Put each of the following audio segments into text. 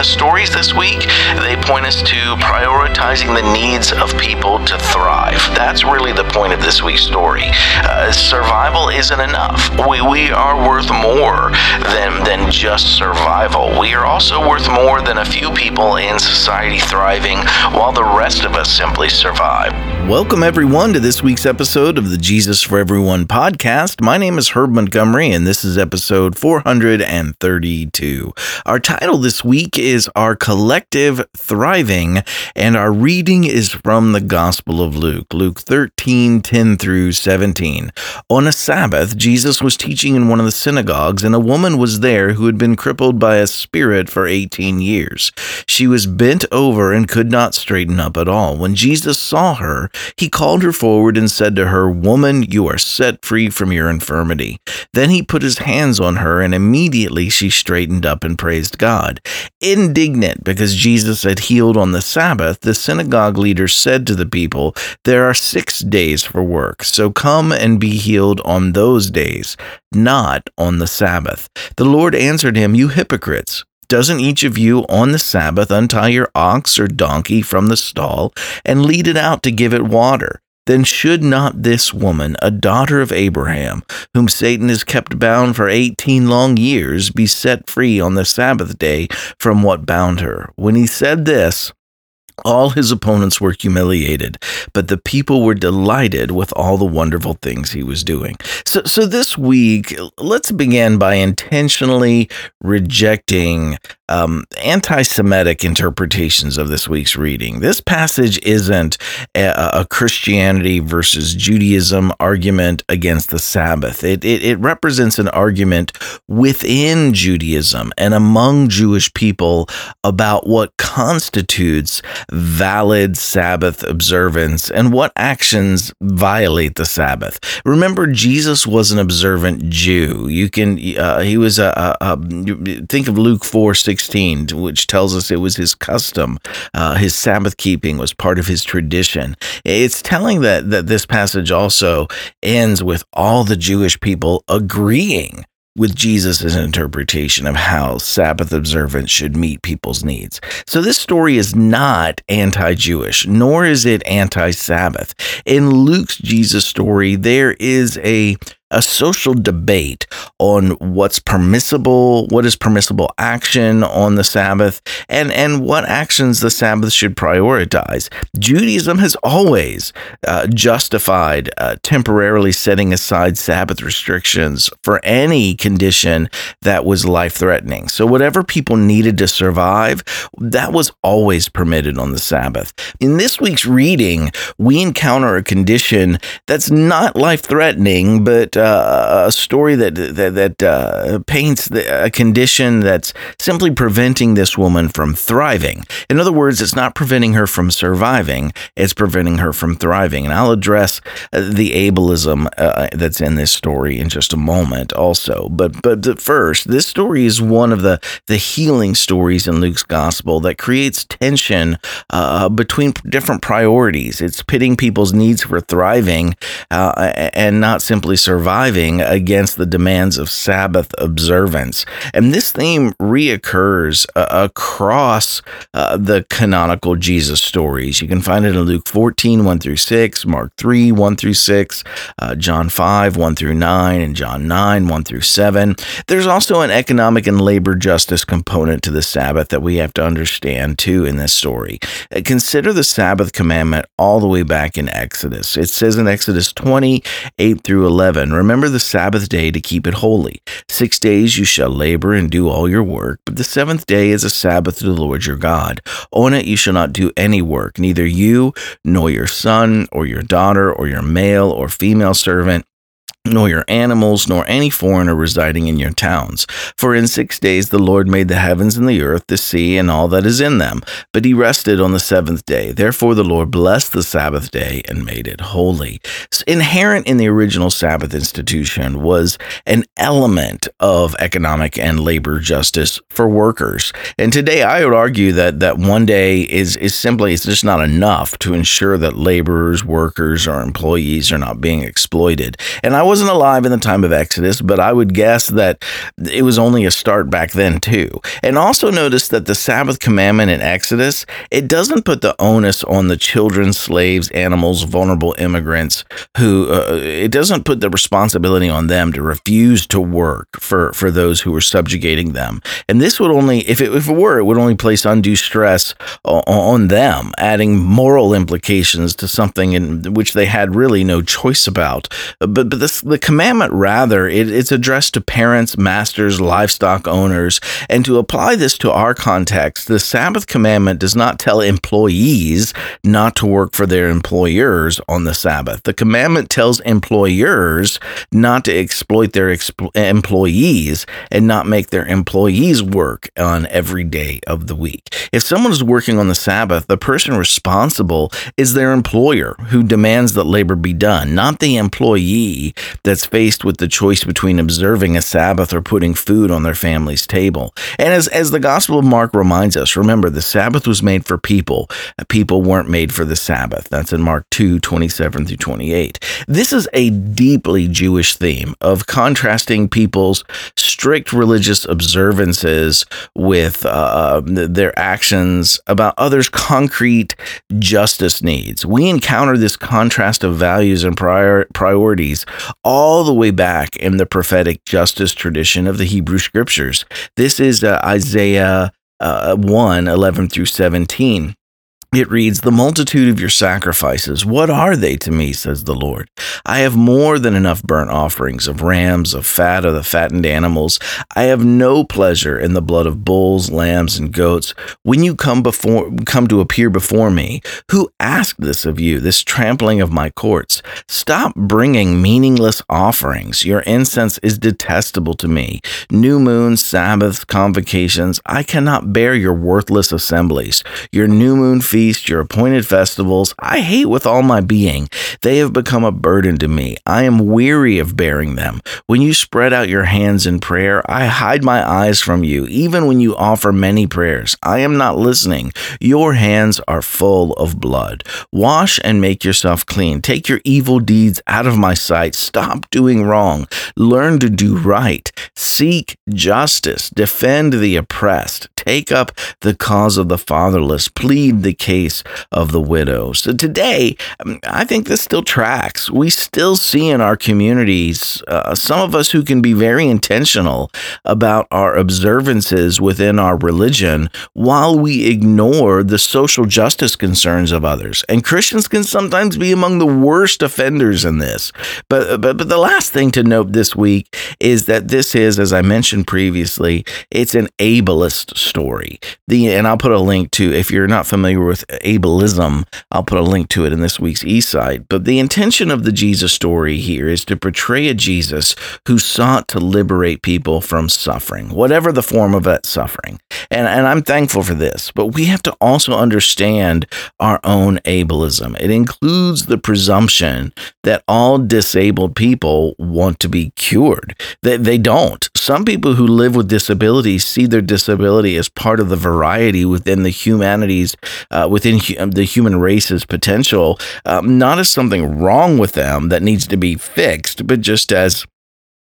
The stories this week, they point us to prioritizing the needs of people to thrive. That's really the point of this week's story. Uh, survival isn't enough. We, we are worth more than, than just survival. We are also worth more than a few people in society thriving while the rest of us simply survive. Welcome, everyone, to this week's episode of the Jesus for Everyone podcast. My name is Herb Montgomery, and this is episode 432. Our title this week is Is our Collective Thriving, and our reading is from the Gospel of Luke, Luke 13 10 through 17. On a Sabbath, Jesus was teaching in one of the synagogues, and a woman was there who had been crippled by a spirit for 18 years. She was bent over and could not straighten up at all. When Jesus saw her, he called her forward and said to her, Woman, you are set free from your infirmity. Then he put his hands on her, and immediately she straightened up and praised God. Indignant because Jesus had healed on the Sabbath, the synagogue leaders said to the people, There are six days for work, so come and be healed on those days, not on the Sabbath. The Lord answered him, You hypocrites! Doesn't each of you on the Sabbath untie your ox or donkey from the stall and lead it out to give it water? Then should not this woman, a daughter of Abraham, whom Satan has kept bound for eighteen long years, be set free on the Sabbath day from what bound her? When he said this, all his opponents were humiliated, but the people were delighted with all the wonderful things he was doing. So, so this week, let's begin by intentionally rejecting um, anti Semitic interpretations of this week's reading. This passage isn't a, a, Christianity versus Judaism argument against the Sabbath, it, it, it represents an argument within Judaism and among Jewish people about what constitutes valid Sabbath observance and what actions violate the Sabbath. Remember, Jesus was an observant Jew. You can, uh, he was a, a, a, think of Luke 4 16, which tells us it was his custom. Uh, his Sabbath keeping was part of his tradition. It's telling that, that this passage also ends with all the Jewish people agreeing with Jesus' interpretation of how Sabbath observance should meet people's needs. So this story is not anti Jewish, nor is it anti Sabbath. In Luke's Jesus story, there is a a social debate on what's permissible, what is permissible action on the Sabbath, and, and what actions the Sabbath should prioritize. Judaism has always uh, justified uh, temporarily setting aside Sabbath restrictions for any condition that was life threatening. So, whatever people needed to survive, that was always permitted on the Sabbath. In this week's reading, we encounter a condition that's not life threatening, but uh, a story that that, that uh, paints the, a condition that's simply preventing this woman from thriving. In other words, it's not preventing her from surviving; it's preventing her from thriving. And I'll address uh, the ableism uh, that's in this story in just a moment, also. But but first, this story is one of the the healing stories in Luke's gospel that creates tension uh, between different priorities. It's pitting people's needs for thriving uh, and not simply surviving surviving against the demands of Sabbath observance. And this theme reoccurs uh, across uh, the canonical Jesus stories. You can find it in Luke 14, 1 through 6, Mark 3, 1 through 6, uh, John 5, 1 through 9, and John 9, 1 through 7. There's also an economic and labor justice component to the Sabbath that we have to understand too in this story. Uh, consider the Sabbath commandment all the way back in Exodus. It says in Exodus 20, 8 through 11, Remember the Sabbath day to keep it holy. Six days you shall labor and do all your work, but the seventh day is a Sabbath to the Lord your God. On it you shall not do any work, neither you, nor your son, or your daughter, or your male or female servant nor your animals, nor any foreigner residing in your towns. For in six days the Lord made the heavens and the earth, the sea, and all that is in them. But he rested on the seventh day. Therefore the Lord blessed the Sabbath day and made it holy. So inherent in the original Sabbath institution was an element of economic and labor justice for workers. And today I would argue that that one day is is simply it's just not enough to ensure that laborers, workers, or employees are not being exploited. And I wasn't alive in the time of Exodus, but I would guess that it was only a start back then too. And also notice that the Sabbath commandment in Exodus, it doesn't put the onus on the children, slaves, animals, vulnerable immigrants who uh, it doesn't put the responsibility on them to refuse to work for for those who were subjugating them. And this would only if it, if it were, it would only place undue stress on, on them, adding moral implications to something in which they had really no choice about. But but the commandment, rather, it, it's addressed to parents, masters, livestock owners. And to apply this to our context, the Sabbath commandment does not tell employees not to work for their employers on the Sabbath. The commandment tells employers not to exploit their employees and not make their employees work on every day of the week. If someone is working on the Sabbath, the person responsible is their employer who demands that labor be done, not the employee that's faced with the choice between observing a Sabbath or putting food on their family's table. And as, as the Gospel of Mark reminds us, remember, the Sabbath was made for people. People weren't made for the Sabbath. That's in Mark 2 27 through 28. This is a deeply Jewish theme of contrasting people's strict religious observances with uh, their actions about others' concrete justice needs. We encounter this contrast of values and prior- priorities all the way back in the prophetic justice tradition of the Hebrew scriptures. This is uh, Isaiah uh, 1 11 through 17. It reads, The multitude of your sacrifices, what are they to me, says the Lord? I have more than enough burnt offerings of rams, of fat of the fattened animals. I have no pleasure in the blood of bulls, lambs, and goats. When you come before come to appear before me, who asked this of you, this trampling of my courts? Stop bringing meaningless offerings. Your incense is detestable to me. New moons, Sabbaths, convocations, I cannot bear your worthless assemblies. Your new moon feasts feast, your appointed festivals, I hate with all my being. They have become a burden to me. I am weary of bearing them. When you spread out your hands in prayer, I hide my eyes from you. Even when you offer many prayers, I am not listening. Your hands are full of blood. Wash and make yourself clean. Take your evil deeds out of my sight. Stop doing wrong. Learn to do right. Seek justice. Defend the oppressed. Take up the cause of the fatherless. Plead the case of the widow. So today, um, I think this still tracks. We still see in our communities uh, some of us who can be very intentional about our observances within our religion while we ignore the social justice concerns of others. And Christians can sometimes be among the worst offenders in this. But, but, but the last thing to note this week is that this is, as I mentioned previously, it's an ableist story. The, and I'll put a link to, if you're not familiar with ableism. I'll put a link to it in this week's eSight. But the intention of the Jesus story here is to portray a Jesus who sought to liberate people from suffering, whatever the form of that suffering. And, and I'm thankful for this, but we have to also understand our own ableism. It includes the presumption that all disabled people want to be cured. They, they don't. Some people who live with disabilities see their disability as part of the variety within the humanities uh, within hu- the human race's potential, um, not as something wrong with them that needs to be fixed, but just as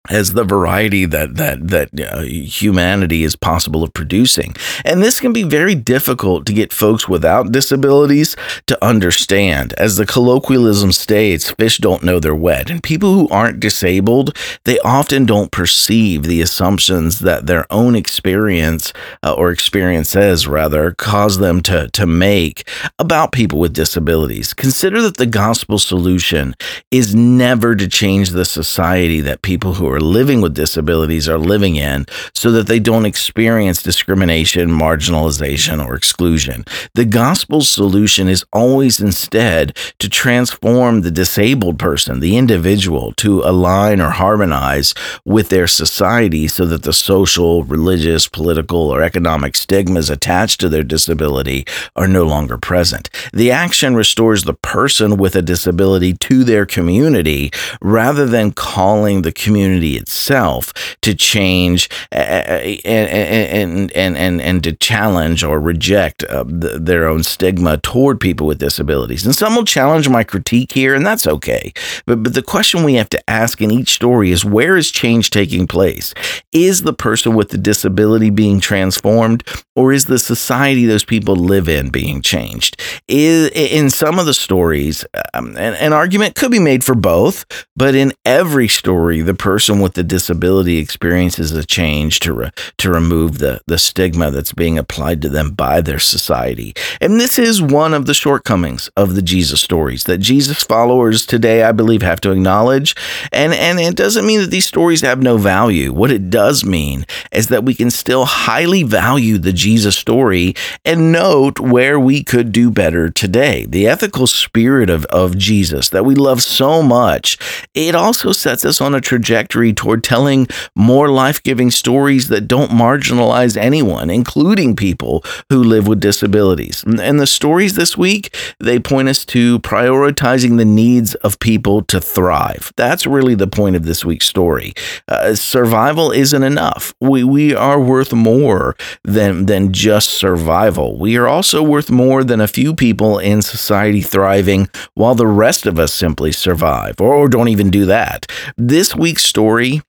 as the variety that that that uh, humanity is possible of producing. And this can be very difficult to get folks without disabilities to understand. As the colloquialism states fish don't know they're wet. And people who aren't disabled they often don't perceive the assumptions that their own experience uh, or experiences rather cause them to to make about people with disabilities. Consider that the gospel solution is never to change the society that people who are living with disabilities are living in so that they don't experience discrimination, marginalization, or exclusion. The gospel's solution is always instead to transform the disabled person, the individual, to align or harmonize with their society so that the social, religious, political, or economic stigmas attached to their disability are no longer present. The action restores the person with a disability to their community rather than calling the community itself to change and, and, and, and, and to challenge or reject uh, their own stigma toward people with disabilities. And some will challenge my critique here, and that's okay. But, but the question we have to ask in each story is where is change taking place? Is the person with the disability being transformed, or is the society those people live in being changed? Is, in some of the stories, um, an, an argument could be made for both, but in every story, the person with the disability experiences a change to re, to remove the the stigma that's being applied to them by their society. And this is one of the shortcomings of the Jesus stories that Jesus followers today, I believe, have to acknowledge. And and it doesn't mean that these stories have no value. What it does mean is that we can still highly value the Jesus story and note where we could do better today. The ethical spirit of, of Jesus that we love so much, it also sets us on a trajectory toward telling more life giving stories that don't marginalize anyone, including people who live with disabilities. And the stories this week, they point us to prioritizing the needs of people to thrive. That's really the point of this week's story. Uh, survival isn't enough. We, we are worth more than, than just survival. We are also worth more than a few people in society thriving while the rest of us simply survive or, or don't even do that. This week's story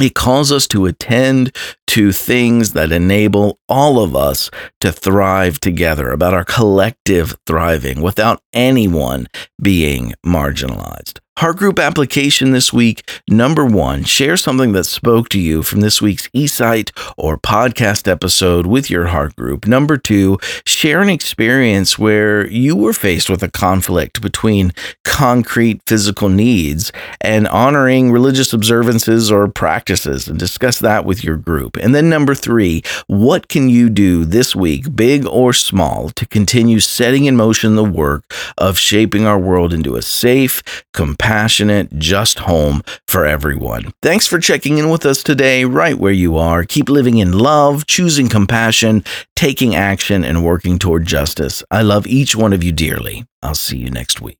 it calls us to attend to things that enable all of us to thrive together, about our collective thriving without anyone being marginalized. Heart group application this week. Number one, share something that spoke to you from this week's eSight or podcast episode with your heart group. Number two, share an experience where you were faced with a conflict between concrete physical needs and honoring religious observances or practices and discuss that with your group. And then number three, what can you do this week, big or small, to continue setting in motion the work of shaping our world into a safe, compassionate, compassionate, just home for everyone. Thanks for checking in with us today, right where you are. Keep living in love, choosing compassion, taking action, and working toward justice. I love each one of you dearly. I'll see you next week.